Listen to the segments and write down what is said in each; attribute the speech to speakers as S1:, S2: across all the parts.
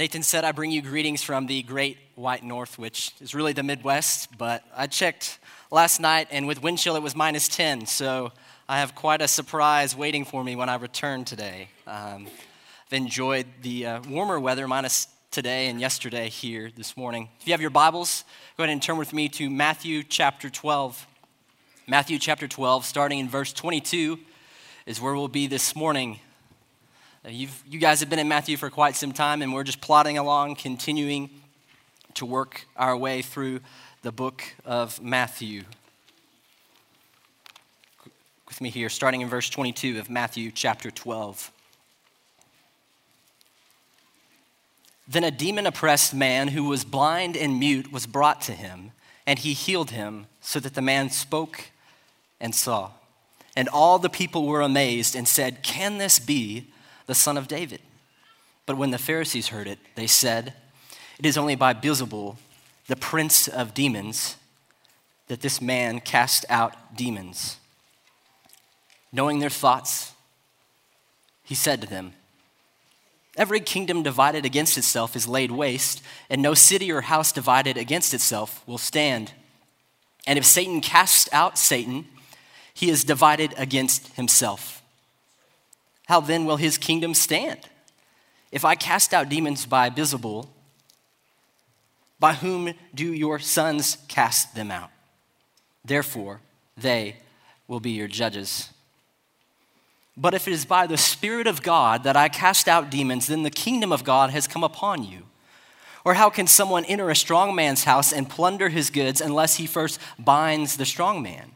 S1: Nathan said, I bring you greetings from the great white north, which is really the Midwest, but I checked last night, and with wind chill, it was minus 10, so I have quite a surprise waiting for me when I return today. Um, I've enjoyed the uh, warmer weather, minus today and yesterday here this morning. If you have your Bibles, go ahead and turn with me to Matthew chapter 12. Matthew chapter 12, starting in verse 22, is where we'll be this morning. You've, you guys have been in Matthew for quite some time, and we're just plodding along, continuing to work our way through the book of Matthew. With me here, starting in verse 22 of Matthew chapter 12. Then a demon oppressed man who was blind and mute was brought to him, and he healed him so that the man spoke and saw. And all the people were amazed and said, Can this be? The son of David. But when the Pharisees heard it, they said, It is only by Beelzebul, the prince of demons, that this man cast out demons. Knowing their thoughts, he said to them, Every kingdom divided against itself is laid waste, and no city or house divided against itself will stand. And if Satan casts out Satan, he is divided against himself. How then will his kingdom stand? If I cast out demons by Beelzebul, by whom do your sons cast them out? Therefore, they will be your judges. But if it is by the Spirit of God that I cast out demons, then the kingdom of God has come upon you. Or how can someone enter a strong man's house and plunder his goods unless he first binds the strong man?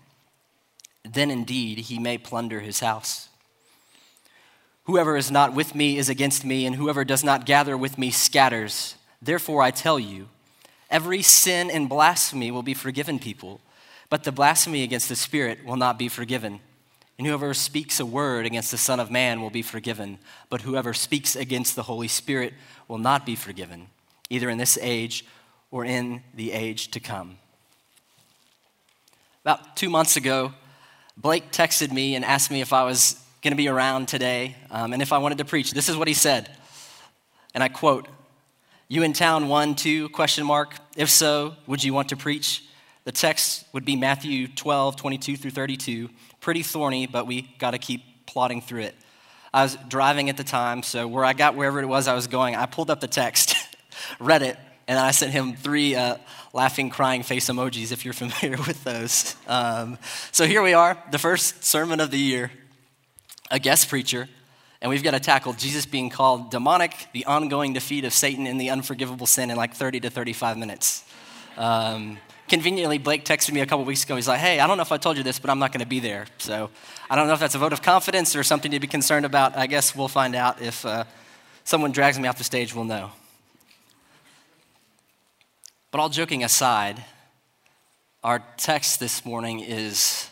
S1: Then indeed he may plunder his house. Whoever is not with me is against me, and whoever does not gather with me scatters. Therefore, I tell you, every sin and blasphemy will be forgiven people, but the blasphemy against the Spirit will not be forgiven. And whoever speaks a word against the Son of Man will be forgiven, but whoever speaks against the Holy Spirit will not be forgiven, either in this age or in the age to come. About two months ago, Blake texted me and asked me if I was going to be around today, um, and if I wanted to preach, this is what he said. And I quote, You in town, one, two, question mark. If so, would you want to preach? The text would be Matthew 12, 22 through 32. Pretty thorny, but we got to keep plodding through it. I was driving at the time, so where I got wherever it was I was going, I pulled up the text, read it, and I sent him three uh, laughing, crying face emojis if you're familiar with those. Um, so here we are, the first sermon of the year a guest preacher, and we've got to tackle Jesus being called demonic, the ongoing defeat of Satan, and the unforgivable sin in like 30 to 35 minutes. Um, conveniently, Blake texted me a couple weeks ago. He's like, hey, I don't know if I told you this, but I'm not going to be there. So I don't know if that's a vote of confidence or something to be concerned about. I guess we'll find out. If uh, someone drags me off the stage, we'll know. But all joking aside, our text this morning is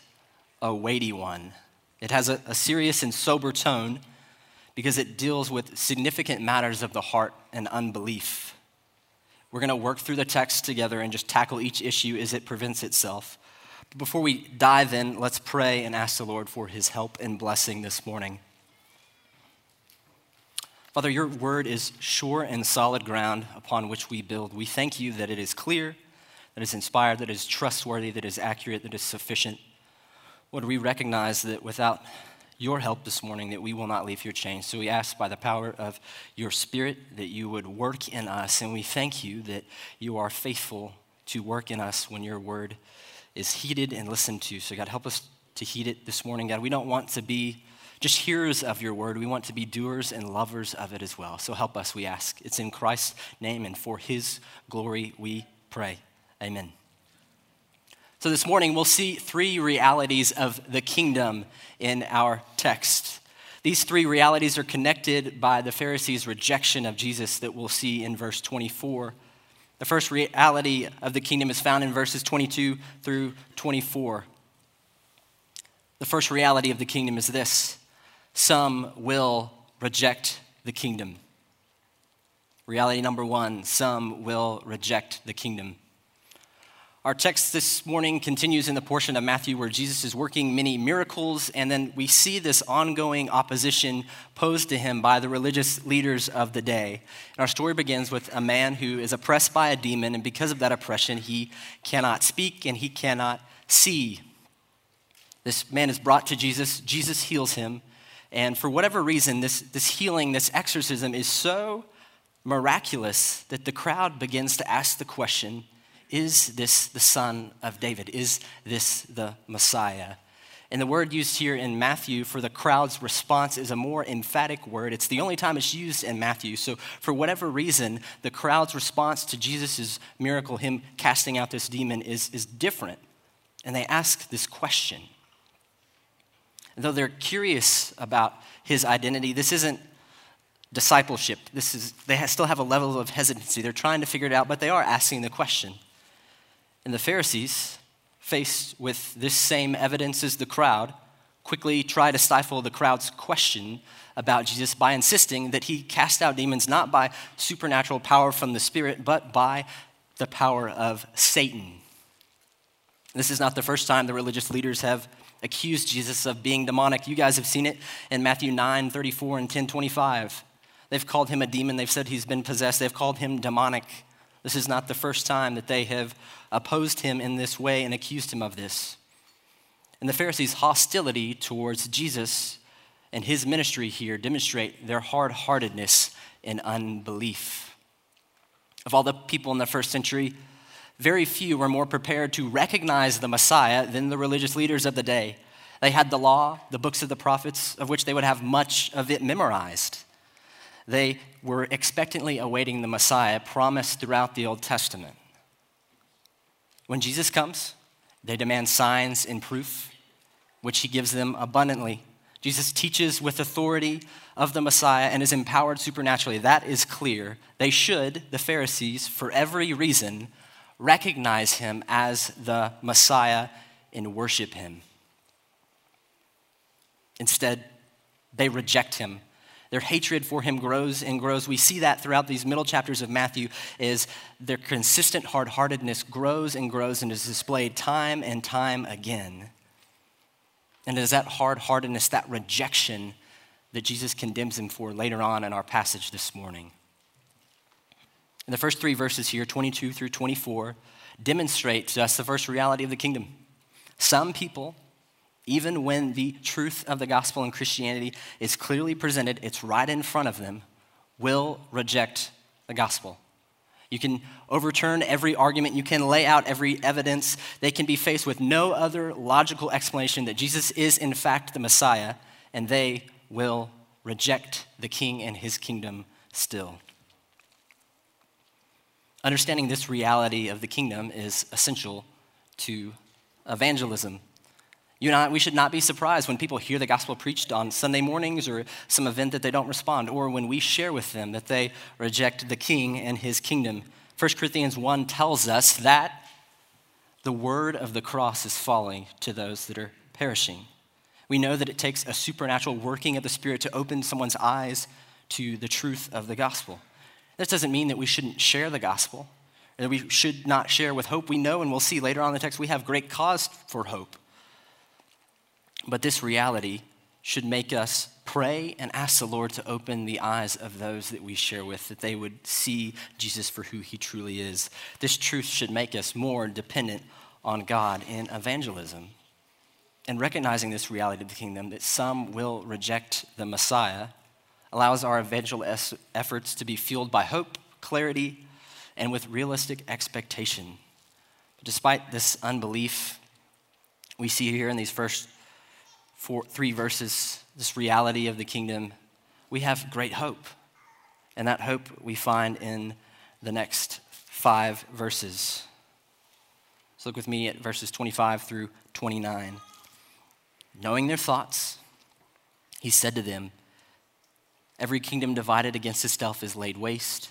S1: a weighty one. It has a, a serious and sober tone because it deals with significant matters of the heart and unbelief. We're going to work through the text together and just tackle each issue as it presents itself. But before we dive in, let's pray and ask the Lord for his help and blessing this morning. Father, your word is sure and solid ground upon which we build. We thank you that it is clear, that it is inspired, that it is trustworthy, that it is accurate, that it is sufficient Lord, we recognize that without your help this morning that we will not leave here changed. So we ask by the power of your spirit that you would work in us and we thank you that you are faithful to work in us when your word is heeded and listened to. So God help us to heed it this morning. God, we don't want to be just hearers of your word. We want to be doers and lovers of it as well. So help us, we ask. It's in Christ's name and for his glory we pray. Amen. So, this morning we'll see three realities of the kingdom in our text. These three realities are connected by the Pharisees' rejection of Jesus that we'll see in verse 24. The first reality of the kingdom is found in verses 22 through 24. The first reality of the kingdom is this some will reject the kingdom. Reality number one some will reject the kingdom. Our text this morning continues in the portion of Matthew where Jesus is working many miracles, and then we see this ongoing opposition posed to him by the religious leaders of the day. And our story begins with a man who is oppressed by a demon, and because of that oppression, he cannot speak and he cannot see. This man is brought to Jesus, Jesus heals him, and for whatever reason, this, this healing, this exorcism is so miraculous that the crowd begins to ask the question is this the Son of David? Is this the Messiah? And the word used here in Matthew for the crowd's response is a more emphatic word. It's the only time it's used in Matthew. So, for whatever reason, the crowd's response to Jesus' miracle, him casting out this demon, is, is different. And they ask this question. And though they're curious about his identity, this isn't discipleship. This is, they still have a level of hesitancy. They're trying to figure it out, but they are asking the question. And the Pharisees, faced with this same evidence as the crowd, quickly try to stifle the crowd's question about Jesus by insisting that he cast out demons not by supernatural power from the Spirit, but by the power of Satan. This is not the first time the religious leaders have accused Jesus of being demonic. You guys have seen it in Matthew 9 34 and 10 25. They've called him a demon, they've said he's been possessed, they've called him demonic. This is not the first time that they have opposed him in this way and accused him of this. And the Pharisees' hostility towards Jesus and his ministry here demonstrate their hard heartedness and unbelief. Of all the people in the first century, very few were more prepared to recognize the Messiah than the religious leaders of the day. They had the law, the books of the prophets, of which they would have much of it memorized. They were expectantly awaiting the Messiah promised throughout the Old Testament. When Jesus comes, they demand signs and proof, which he gives them abundantly. Jesus teaches with authority of the Messiah and is empowered supernaturally. That is clear. They should, the Pharisees, for every reason, recognize him as the Messiah and worship him. Instead, they reject him their hatred for him grows and grows. We see that throughout these middle chapters of Matthew is their consistent hard-heartedness grows and grows and is displayed time and time again. And it is that hard-heartedness, that rejection that Jesus condemns them for later on in our passage this morning. And the first three verses here, 22 through 24, demonstrate to us the first reality of the kingdom. Some people even when the truth of the gospel and Christianity is clearly presented, it's right in front of them, will reject the gospel. You can overturn every argument, you can lay out every evidence. They can be faced with no other logical explanation that Jesus is, in fact, the Messiah, and they will reject the king and his kingdom still. Understanding this reality of the kingdom is essential to evangelism. You and I, we should not be surprised when people hear the gospel preached on Sunday mornings or some event that they don't respond, or when we share with them that they reject the king and his kingdom. 1 Corinthians 1 tells us that the word of the cross is falling to those that are perishing. We know that it takes a supernatural working of the Spirit to open someone's eyes to the truth of the gospel. This doesn't mean that we shouldn't share the gospel, that we should not share with hope. We know, and we'll see later on in the text, we have great cause for hope. But this reality should make us pray and ask the Lord to open the eyes of those that we share with, that they would see Jesus for who he truly is. This truth should make us more dependent on God in evangelism. And recognizing this reality of the kingdom, that some will reject the Messiah, allows our evangelical efforts to be fueled by hope, clarity, and with realistic expectation. Despite this unbelief, we see here in these first four, three verses, this reality of the kingdom, we have great hope. And that hope we find in the next five verses. So look with me at verses 25 through 29. Knowing their thoughts, he said to them, Every kingdom divided against itself is laid waste,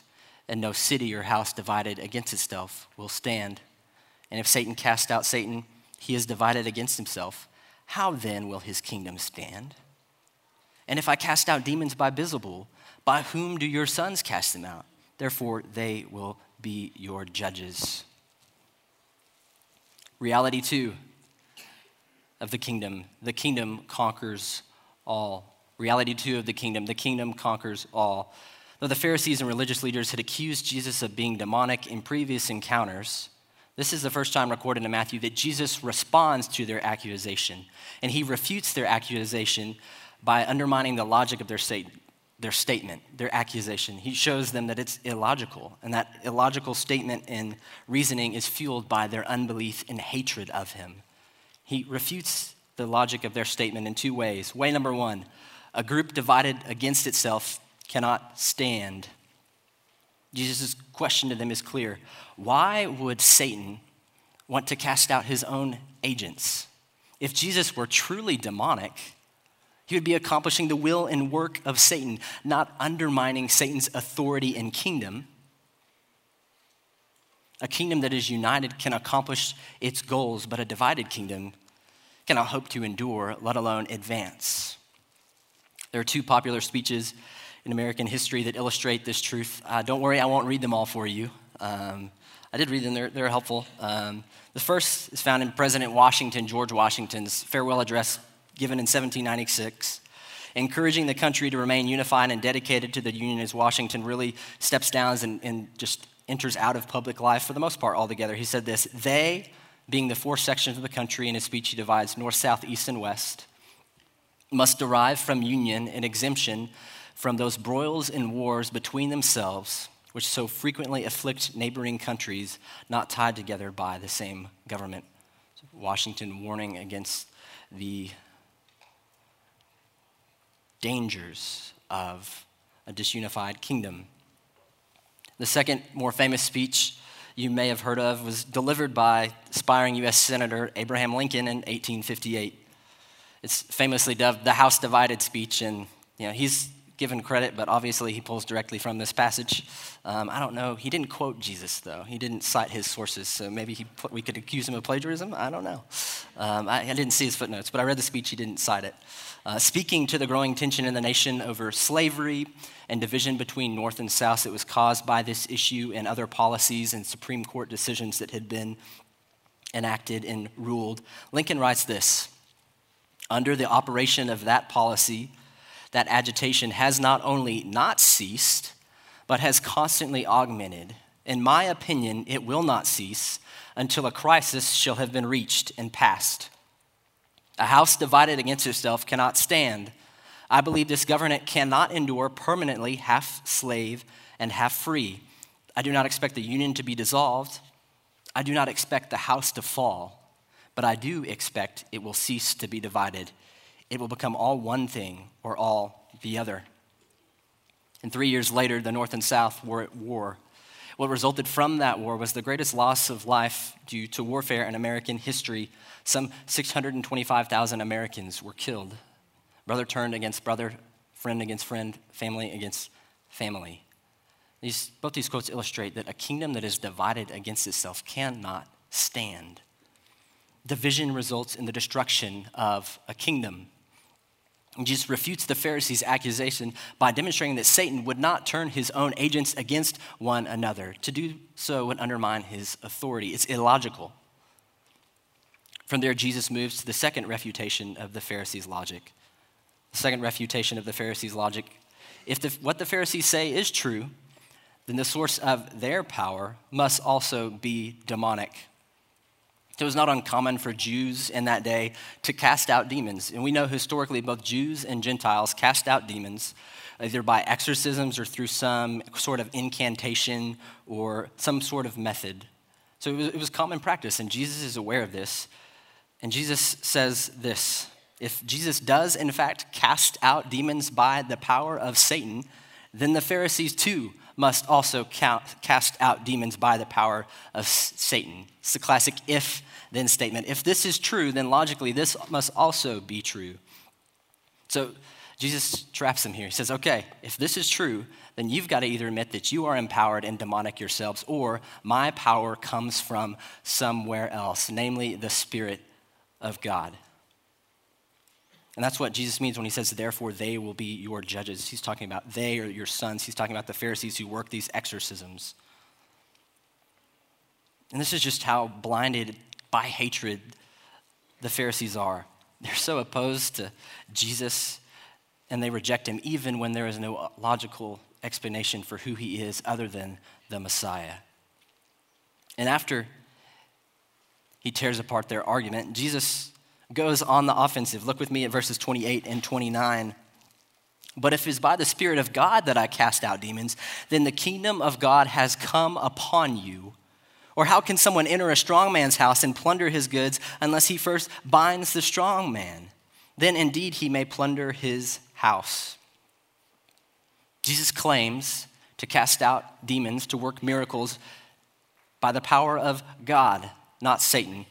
S1: and no city or house divided against itself will stand. And if Satan cast out Satan, he is divided against himself. How then will his kingdom stand? And if I cast out demons by Beelzebul, by whom do your sons cast them out? Therefore, they will be your judges. Reality two of the kingdom the kingdom conquers all. Reality two of the kingdom the kingdom conquers all. Though the Pharisees and religious leaders had accused Jesus of being demonic in previous encounters, this is the first time recorded in Matthew that Jesus responds to their accusation, and he refutes their accusation by undermining the logic of their, state, their statement, their accusation. He shows them that it's illogical, and that illogical statement and reasoning is fueled by their unbelief and hatred of him. He refutes the logic of their statement in two ways. Way number one a group divided against itself cannot stand. Jesus' question to them is clear. Why would Satan want to cast out his own agents? If Jesus were truly demonic, he would be accomplishing the will and work of Satan, not undermining Satan's authority and kingdom. A kingdom that is united can accomplish its goals, but a divided kingdom cannot hope to endure, let alone advance. There are two popular speeches in American history that illustrate this truth. Uh, don't worry, I won't read them all for you. Um, I did read them, they're, they're helpful. Um, the first is found in President Washington, George Washington's farewell address given in 1796, encouraging the country to remain unified and dedicated to the Union as Washington really steps down and, and just enters out of public life for the most part altogether. He said this They, being the four sections of the country, in his speech he divides north, south, east, and west, must derive from union an exemption from those broils and wars between themselves, which so frequently afflict neighboring countries not tied together by the same government. Washington warning against the dangers of a disunified kingdom. The second, more famous speech you may have heard of was delivered by aspiring U.S. Senator Abraham Lincoln in 1858. It's famously dubbed the House Divided speech, and you know, he's given credit, but obviously he pulls directly from this passage. Um, I don't know. He didn't quote Jesus, though. He didn't cite his sources, so maybe he, we could accuse him of plagiarism. I don't know. Um, I, I, didn't see his footnotes, but I read the speech. He didn't cite it. Uh, speaking to the growing tension in the nation over slavery and division between North and South that was caused by this issue and other policies and Supreme Court decisions that had been enacted and ruled, Lincoln writes this Under the operation of that policy, that agitation has not only not ceased, but has constantly augmented. In my opinion, it will not cease until a crisis shall have been reached and passed. A house divided against itself cannot stand. I believe this government cannot endure permanently half slave and half free. I do not expect the union to be dissolved. I do not expect the house to fall, but I do expect it will cease to be divided it will become all one thing or all the other. And three years later, the North and South were at war. What resulted from that war was the greatest loss of life due to warfare in American history. Some 625,000 Americans were killed. Brother turned against brother, friend against friend, family against family. These, both these quotes illustrate that a kingdom that is divided against itself cannot stand. Division results in the destruction of a kingdom. Jesus refutes the Pharisees' accusation by demonstrating that Satan would not turn his own agents against one another. To do so would undermine his authority. It's illogical. From there, Jesus moves to the second refutation of the Pharisees' logic. The second refutation of the Pharisees' logic if the, what the Pharisees say is true, then the source of their power must also be demonic. It was not uncommon for Jews in that day to cast out demons. And we know historically both Jews and Gentiles cast out demons either by exorcisms or through some sort of incantation or some sort of method. So it was, it was common practice, and Jesus is aware of this. And Jesus says this if Jesus does, in fact, cast out demons by the power of Satan, then the Pharisees too must also count, cast out demons by the power of Satan. It's the classic if then statement. If this is true, then logically this must also be true. So Jesus traps them here. He says, okay, if this is true, then you've got to either admit that you are empowered and demonic yourselves, or my power comes from somewhere else, namely the Spirit of God. And that's what Jesus means when he says, therefore, they will be your judges. He's talking about they are your sons. He's talking about the Pharisees who work these exorcisms. And this is just how blinded by hatred the Pharisees are. They're so opposed to Jesus and they reject him even when there is no logical explanation for who he is other than the Messiah. And after he tears apart their argument, Jesus goes on the offensive. Look with me at verses 28 and 29. But if it is by the Spirit of God that I cast out demons, then the kingdom of God has come upon you. Or how can someone enter a strong man's house and plunder his goods unless he first binds the strong man? Then indeed he may plunder his house. Jesus claims to cast out demons, to work miracles by the power of God, not Satan.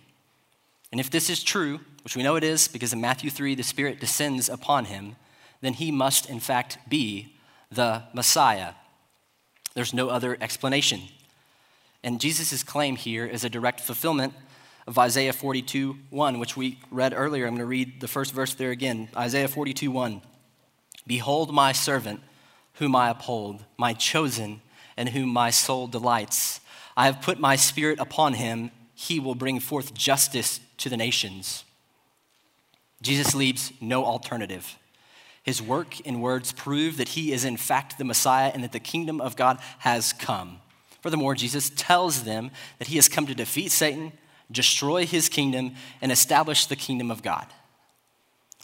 S1: And if this is true, which we know it is because in Matthew 3 the Spirit descends upon him, then he must in fact be the Messiah. There's no other explanation. And Jesus' claim here is a direct fulfillment of Isaiah 42 1, which we read earlier. I'm going to read the first verse there again Isaiah 42 1. Behold, my servant, whom I uphold, my chosen, and whom my soul delights. I have put my spirit upon him. He will bring forth justice to the nations. Jesus leaves no alternative. His work and words prove that he is in fact the Messiah and that the kingdom of God has come. Furthermore, Jesus tells them that he has come to defeat Satan, destroy his kingdom, and establish the kingdom of God.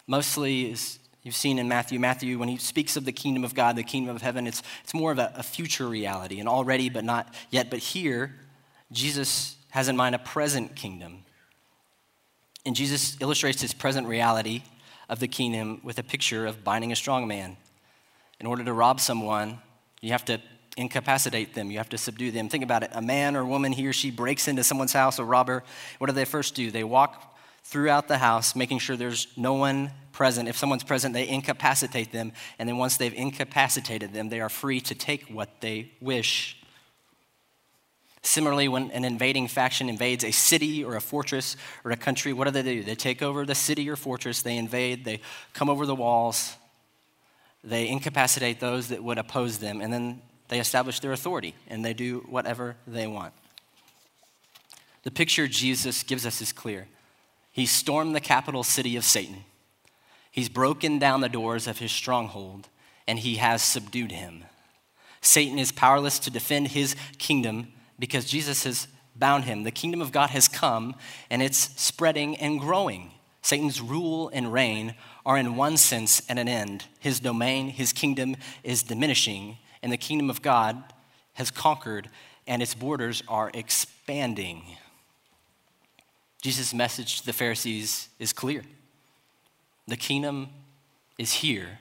S1: Mostly, as you've seen in Matthew, Matthew, when he speaks of the kingdom of God, the kingdom of heaven, it's, it's more of a, a future reality, and already, but not yet. But here, Jesus has in mind a present kingdom. And Jesus illustrates his present reality of the kingdom with a picture of binding a strong man. In order to rob someone, you have to incapacitate them, you have to subdue them. Think about it a man or woman, he or she breaks into someone's house, a robber. What do they first do? They walk throughout the house, making sure there's no one present. If someone's present, they incapacitate them. And then once they've incapacitated them, they are free to take what they wish. Similarly, when an invading faction invades a city or a fortress or a country, what do they do? They take over the city or fortress, they invade, they come over the walls, they incapacitate those that would oppose them, and then they establish their authority and they do whatever they want. The picture Jesus gives us is clear. He stormed the capital city of Satan. He's broken down the doors of his stronghold and he has subdued him. Satan is powerless to defend his kingdom because Jesus has bound him. The kingdom of God has come and it's spreading and growing. Satan's rule and reign are, in one sense, at an end. His domain, his kingdom is diminishing, and the kingdom of God has conquered and its borders are expanding. Jesus' message to the Pharisees is clear the kingdom is here,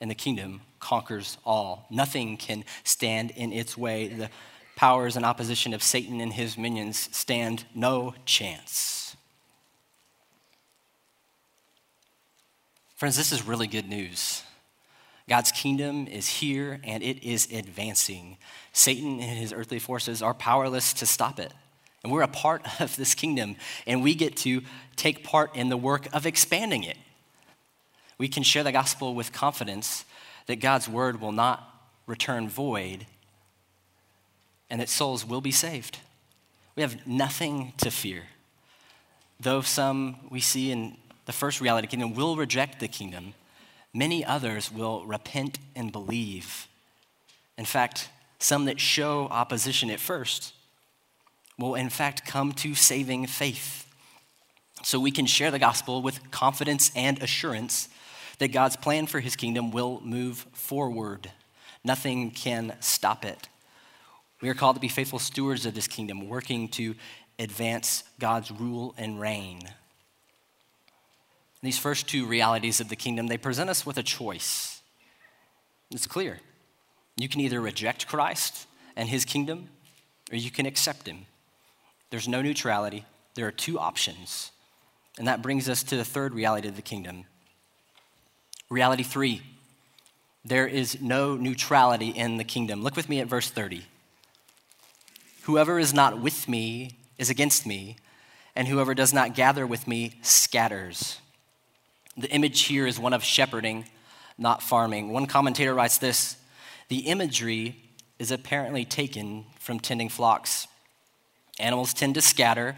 S1: and the kingdom conquers all. Nothing can stand in its way. The powers and opposition of Satan and his minions stand no chance. Friends, this is really good news. God's kingdom is here and it is advancing. Satan and his earthly forces are powerless to stop it. And we're a part of this kingdom, and we get to take part in the work of expanding it. We can share the gospel with confidence that God's word will not return void, and that souls will be saved. We have nothing to fear. Though some we see in the first reality kingdom will reject the kingdom, many others will repent and believe. In fact, some that show opposition at first will, in fact, come to saving faith. So we can share the gospel with confidence and assurance that God's plan for his kingdom will move forward. Nothing can stop it. We are called to be faithful stewards of this kingdom, working to advance God's rule and reign. These first two realities of the kingdom, they present us with a choice. It's clear. You can either reject Christ and his kingdom, or you can accept him. There's no neutrality. There are two options. And that brings us to the third reality of the kingdom. Reality three there is no neutrality in the kingdom. Look with me at verse 30. Whoever is not with me is against me, and whoever does not gather with me scatters. The image here is one of shepherding, not farming. One commentator writes this The imagery is apparently taken from tending flocks. Animals tend to scatter,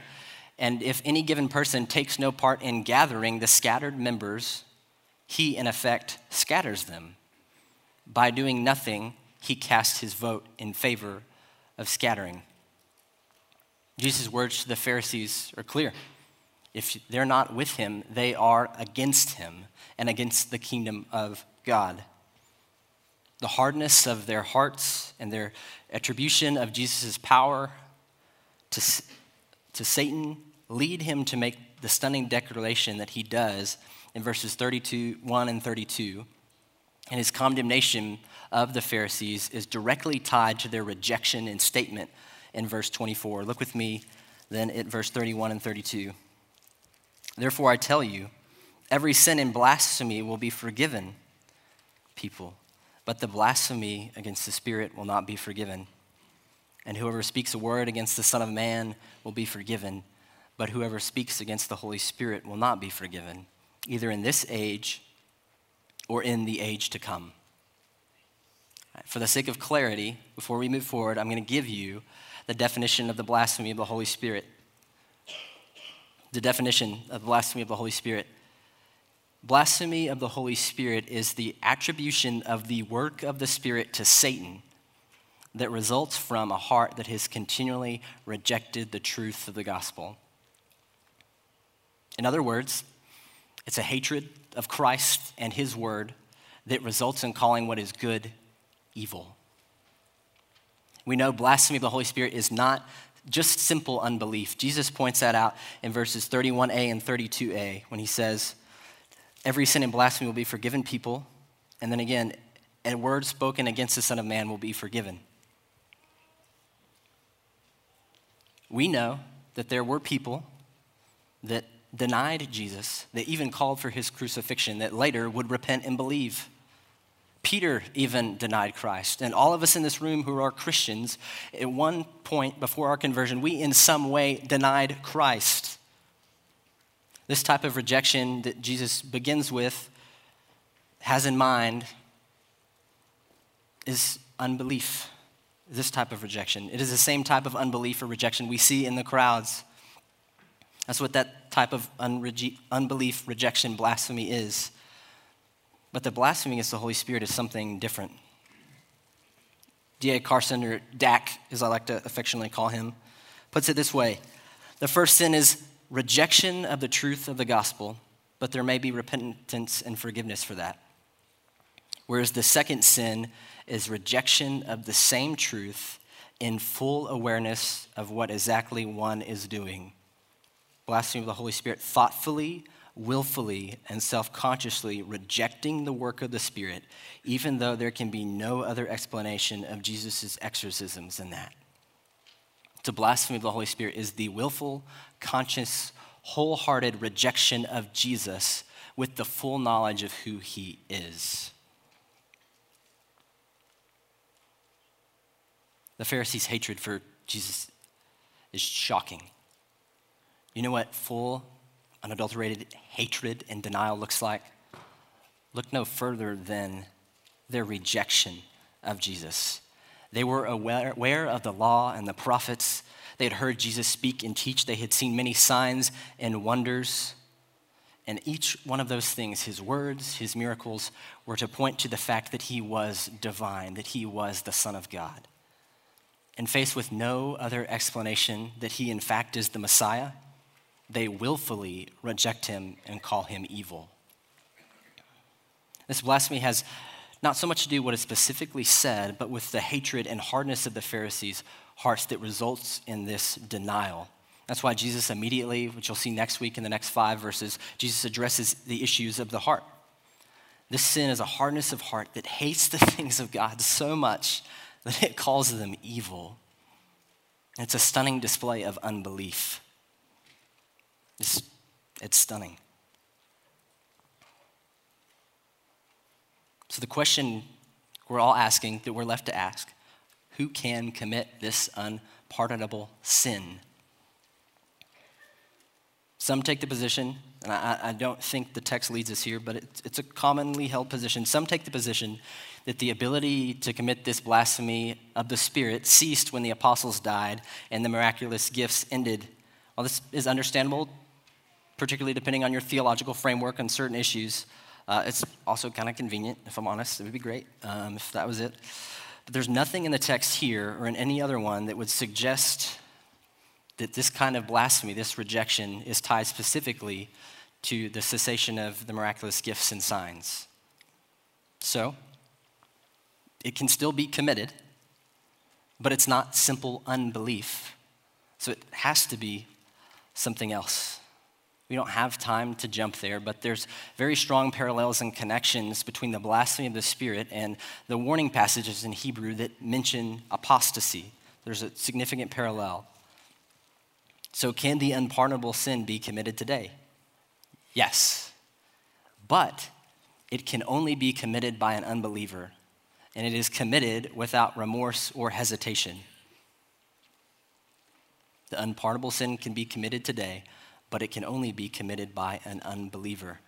S1: And if any given person takes no part in gathering the scattered members, he in effect scatters them. By doing nothing, he casts his vote in favor of scattering. Jesus' words to the Pharisees are clear. If they're not with him, they are against him and against the kingdom of God. The hardness of their hearts and their attribution of Jesus' power to, to Satan lead him to make the stunning declaration that he does in verses 32, 1 and 32. And his condemnation of the Pharisees is directly tied to their rejection and statement in verse 24. Look with me then at verse 31 and 32. Therefore, I tell you, every sin and blasphemy will be forgiven people, but the blasphemy against the Spirit will not be forgiven. And whoever speaks a word against the Son of Man will be forgiven, but whoever speaks against the Holy Spirit will not be forgiven, either in this age or in the age to come. For the sake of clarity, before we move forward, I'm going to give you the definition of the blasphemy of the Holy Spirit. The definition of blasphemy of the Holy Spirit. Blasphemy of the Holy Spirit is the attribution of the work of the Spirit to Satan that results from a heart that has continually rejected the truth of the gospel. In other words, it's a hatred of Christ and his word that results in calling what is good evil. We know blasphemy of the Holy Spirit is not just simple unbelief. Jesus points that out in verses 31a and 32a when he says, Every sin and blasphemy will be forgiven people. And then again, a word spoken against the Son of Man will be forgiven. We know that there were people that denied Jesus, that even called for his crucifixion, that later would repent and believe. Peter even denied Christ. And all of us in this room who are Christians, at one point before our conversion, we in some way denied Christ. This type of rejection that Jesus begins with, has in mind, is unbelief. This type of rejection. It is the same type of unbelief or rejection we see in the crowds. That's what that type of unbelief, rejection, blasphemy is. But the blasphemy against the Holy Spirit is something different. D.A. Carson, or Dak, as I like to affectionately call him, puts it this way The first sin is rejection of the truth of the gospel, but there may be repentance and forgiveness for that. Whereas the second sin is rejection of the same truth in full awareness of what exactly one is doing. Blasphemy of the Holy Spirit thoughtfully willfully and self consciously rejecting the work of the Spirit, even though there can be no other explanation of Jesus' exorcisms than that. To blaspheme the Holy Spirit is the willful, conscious, wholehearted rejection of Jesus with the full knowledge of who he is. The Pharisees' hatred for Jesus is shocking. You know what full unadulterated hatred and denial looks like, look no further than their rejection of Jesus. They were aware, of the law and the prophets. They had heard Jesus speak and teach. They had seen many signs and wonders. And each one of those things, his words, his miracles, were to point to the fact that he was divine, that he was the Son of God. And faced with no other explanation that he, in fact, is the Messiah, they willfully reject him and call him evil. This blasphemy has not so much to do with what is specifically said, but with the hatred and hardness of the Pharisees' hearts that results in this denial. That's why Jesus immediately, which you'll see next week in the next five verses, Jesus addresses the issues of the heart. This sin is a hardness of heart that hates the things of God so much that it calls them evil. It's a stunning display of unbelief. It's, it's stunning. So, the question we're all asking, that we're left to ask, who can commit this unpardonable sin? Some take the position, and I, I, don't think the text leads us here, but it's, it's a commonly held position. Some take the position that the ability to commit this blasphemy of the Spirit ceased when the apostles died and the miraculous gifts ended While this is understandable, particularly depending on your theological framework on certain issues, uh, it's also kind of convenient, if I'm honest. It would be great um, if that was it. But there's nothing in the text here or in any other one that would suggest that this kind of blasphemy, this rejection, is tied specifically to the cessation of the miraculous gifts and signs. So, it can still be committed, but it's not simple unbelief. So, it has to be something else. We don't have time to jump there, but there's very strong parallels and connections between the blasphemy of the Spirit and the warning passages in Hebrew that mention apostasy. There's a significant parallel. So, can the unpardonable sin be committed today? Yes. But it can only be committed by an unbeliever, and it is committed without remorse or hesitation. The unpardonable sin can be committed today, but it can only be committed by an unbeliever.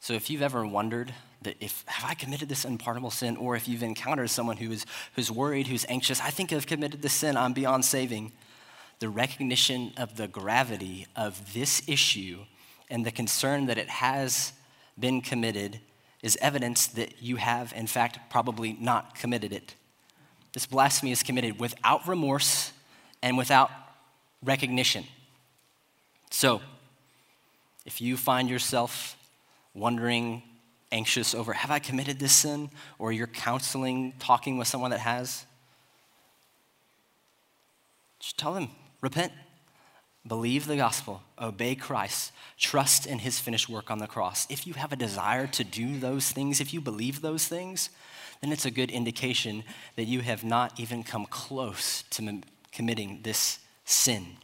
S1: So if you've ever wondered that if have I committed this unpardonable sin, or if you've encountered someone who is who's worried, who's anxious, I think I've committed this sin, I'm beyond saving. The recognition of the gravity of this issue and the concern that it has been committed is evidence that you have, in fact, probably not committed it. This blasphemy is committed without remorse and without recognition. So, if you find yourself wondering, anxious over, have I committed this sin? Or you're counseling, talking with someone that has, just tell them, repent, believe the gospel, obey Christ, trust in his finished work on the cross. If you have a desire to do those things, if you believe those things, then it's a good indication that you have not even come close to committing this sin.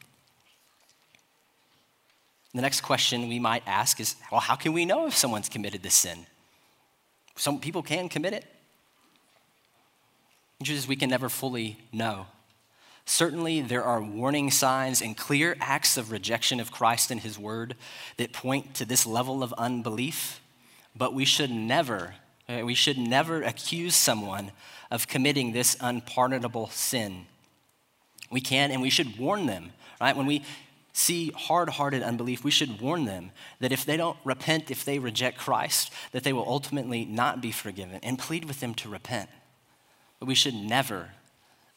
S1: The next question we might ask is well, how can we know if someone's committed this sin? Some people can commit it. The truth is, we can never fully know. Certainly, there are warning signs and clear acts of rejection of Christ and His Word that point to this level of unbelief, but we should never, eh, we should never accuse someone of committing this unpardonable sin. We can and we should warn them, right? When we see hard-hearted unbelief, we should warn them that if they don't repent, if they reject Christ, that they will ultimately not be forgiven and plead with them to repent. But we should never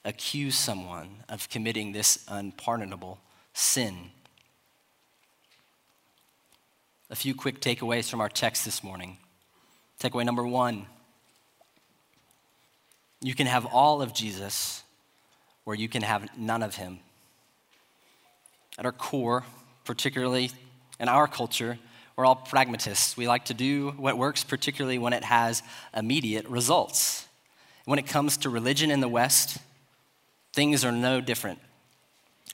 S1: accuse someone of committing this unpardonable sin. A few quick takeaways from our text this morning. Takeaway number one you can have all of Jesus, or you can have none of him. At our core, particularly in our culture, we're all pragmatists. We like to do what works, particularly when it has immediate results. When it comes to religion in the West, things are no different.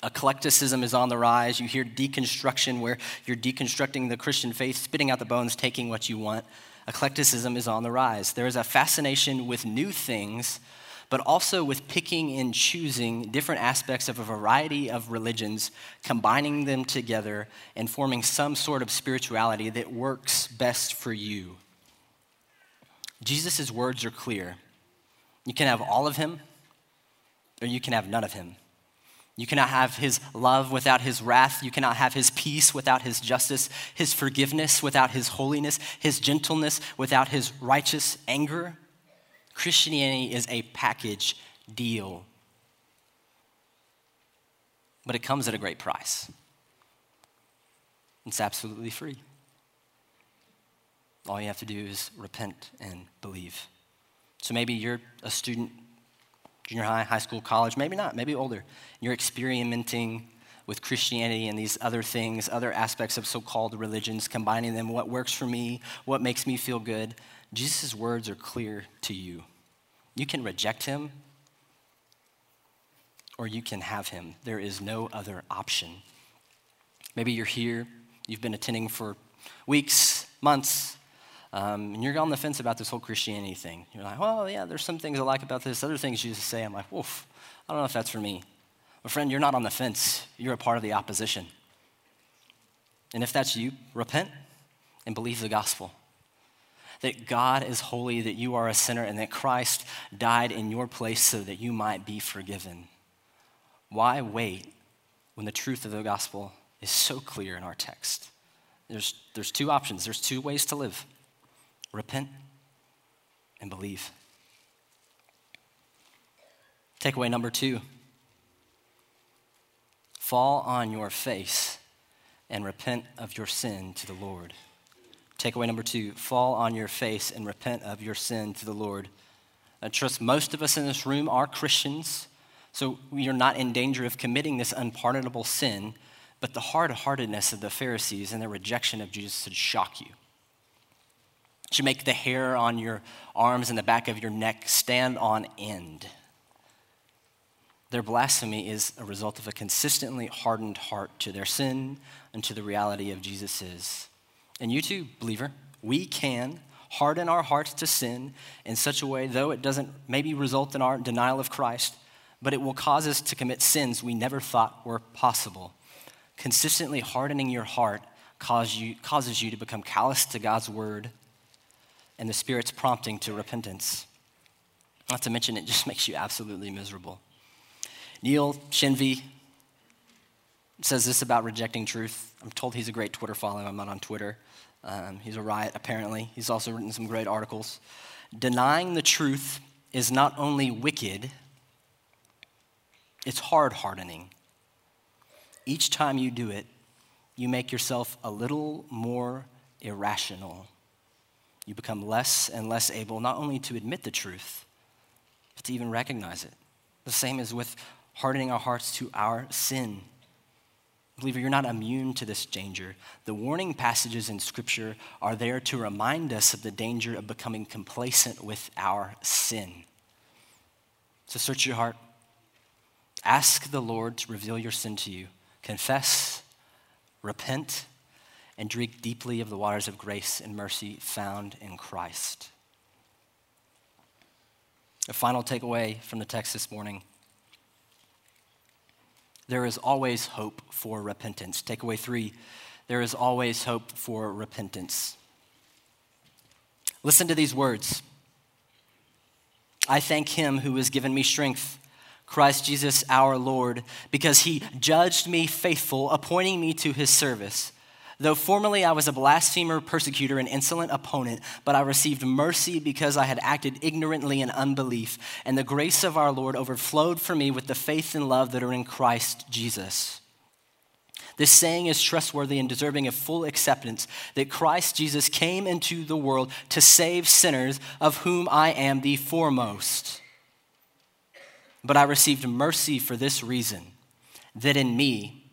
S1: Eclecticism is on the rise. You hear deconstruction, where you're deconstructing the Christian faith, spitting out the bones, taking what you want. Eclecticism is on the rise. There is a fascination with new things but also with picking and choosing different aspects of a variety of religions, combining them together, and forming some sort of spirituality that works best for you. Jesus' words are clear. You can have all of him, or you can have none of him. You cannot have his love without his wrath. You cannot have his peace without his justice, his forgiveness without his holiness, his gentleness without his righteous anger. Christianity is a package deal, but it comes at a great price. It's absolutely free. All you have to do is repent and believe. So maybe you're a student, junior high, high school, college, maybe not, maybe older. You're experimenting with Christianity and these other things, other aspects of so called religions, combining them, what works for me, what makes me feel good. Jesus' words are clear to you. You can reject him or you can have him. There is no other option. Maybe you're here, you've been attending for weeks, months, um, and you're on the fence about this whole Christianity thing. You're like, well, yeah, there's some things I like about this, other things Jesus say. I'm like, woof, I don't know if that's for me. But friend, you're not on the fence. You're a part of the opposition. And if that's you, repent and believe the gospel that God is holy, that you are a sinner, and that Christ died in your place so that you might be forgiven. Why wait when the truth of the gospel is so clear in our text? There's, there's two options, there's two ways to live repent and believe. Takeaway number two fall on your face and repent of your sin to the Lord. Takeaway number two fall on your face and repent of your sin to the Lord. I trust most of us in this room are Christians, so we are not in danger of committing this unpardonable sin, but the hard heartedness of the Pharisees and their rejection of Jesus should shock you. It should make the hair on your arms and the back of your neck stand on end. Their blasphemy is a result of a consistently hardened heart to their sin and to the reality of Jesus is. And you too, believer, we can harden our hearts to sin in such a way, though it doesn't maybe result in our denial of Christ, but it will cause us to commit sins we never thought were possible. Consistently hardening your heart cause you, causes you to become callous to God's word and the Spirit's prompting to repentance. Not to mention, it just makes you absolutely miserable. Neil Shenvi says this about rejecting truth. I'm told he's a great Twitter follower. I'm not on Twitter. Um, he's a riot, apparently. He's also written some great articles. Denying the truth is not only wicked, it's hard hardening. Each time you do it, you make yourself a little more irrational. You become less and less able not only to admit the truth, but to even recognize it. The same is with hardening our hearts to our sin. Believer, you're not immune to this danger. The warning passages in Scripture are there to remind us of the danger of becoming complacent with our sin. So search your heart. Ask the Lord to reveal your sin to you. Confess, repent, and drink deeply of the waters of grace and mercy found in Christ. A final takeaway from the text this morning there is always hope for repentance. Takeaway three there is always hope for repentance. Listen to these words I thank him who has given me strength, Christ Jesus our Lord, because he judged me faithful, appointing me to his service. Though formerly I was a blasphemer, persecutor, and insolent opponent, but I received mercy because I had acted ignorantly in unbelief, and the grace of our Lord overflowed for me with the faith and love that are in Christ Jesus. This saying is trustworthy and deserving of full acceptance that Christ Jesus came into the world to save sinners, of whom I am the foremost. But I received mercy for this reason that in me,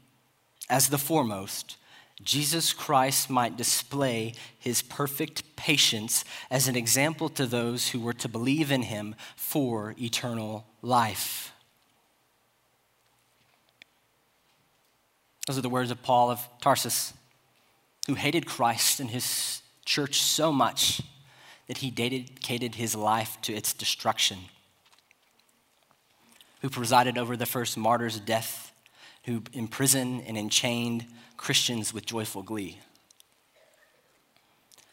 S1: as the foremost, Jesus Christ might display his perfect patience as an example to those who were to believe in him for eternal life. Those are the words of Paul of Tarsus, who hated Christ and his church so much that he dedicated his life to its destruction, who presided over the first martyr's death, who imprisoned and enchained Christians with joyful glee.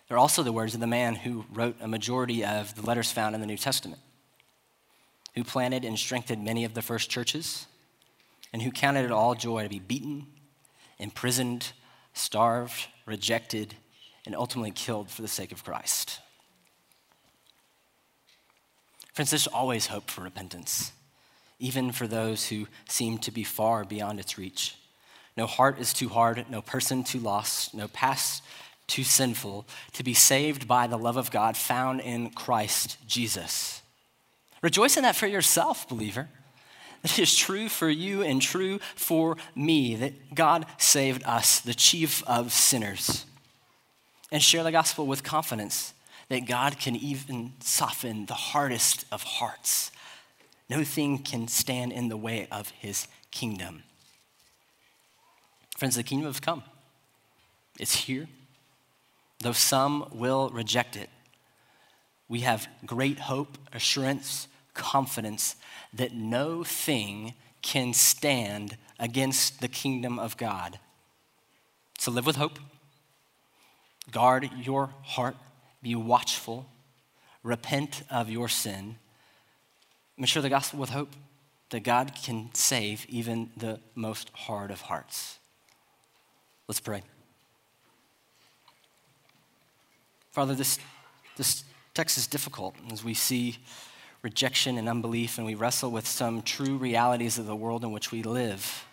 S1: They're also the words of the man who wrote a majority of the letters found in the New Testament, who planted and strengthened many of the first churches, and who counted it all joy to be beaten, imprisoned, starved, rejected, and ultimately killed for the sake of Christ. Friends, there's always hope for repentance, even for those who seem to be far beyond its reach. No heart is too hard, no person too lost, no past too sinful to be saved by the love of God found in Christ Jesus. Rejoice in that for yourself, believer. It is true for you and true for me that God saved us, the chief of sinners. And share the gospel with confidence that God can even soften the hardest of hearts. No thing can stand in the way of his kingdom. Friends, the kingdom has come. It's here. Though some will reject it, we have great hope, assurance, confidence that no thing can stand against the kingdom of God. So live with hope. Guard your heart. Be watchful. Repent of your sin. Mature the gospel with hope. that God can save even the most hard of hearts. Let's pray. Father, this, this text is difficult as we see rejection and unbelief and we wrestle with some true realities of the world in which we live.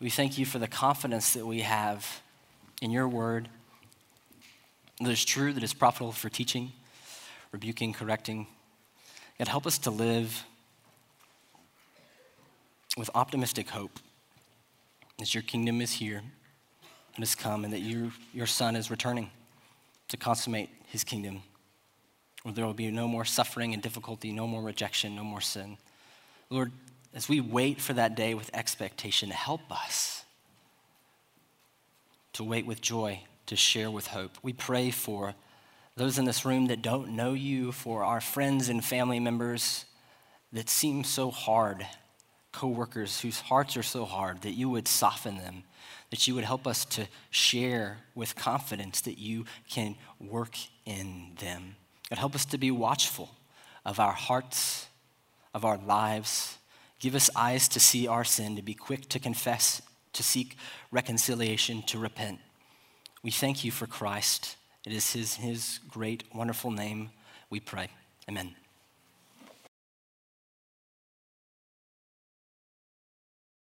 S1: We thank you for the confidence that we have in your word that is true, that is profitable for teaching, rebuking, correcting. God, help us to live with optimistic hope as your kingdom is here and has come and that you, your son is returning to consummate his kingdom, where there will be no more suffering and difficulty, no more rejection, no more sin. Lord, as we wait for that day with expectation, help us to wait with joy, to share with hope. We pray for those in this room that don't know you, for our friends and family members that seem so hard, coworkers whose hearts are so hard, that you would soften them that you would help us to share with confidence that you can work in them. God, help us to be watchful of our hearts, of our lives. Give us eyes to see our sin, to be quick to confess, to seek reconciliation, to repent. We thank you for Christ. It is his, his great, wonderful name we pray. Amen.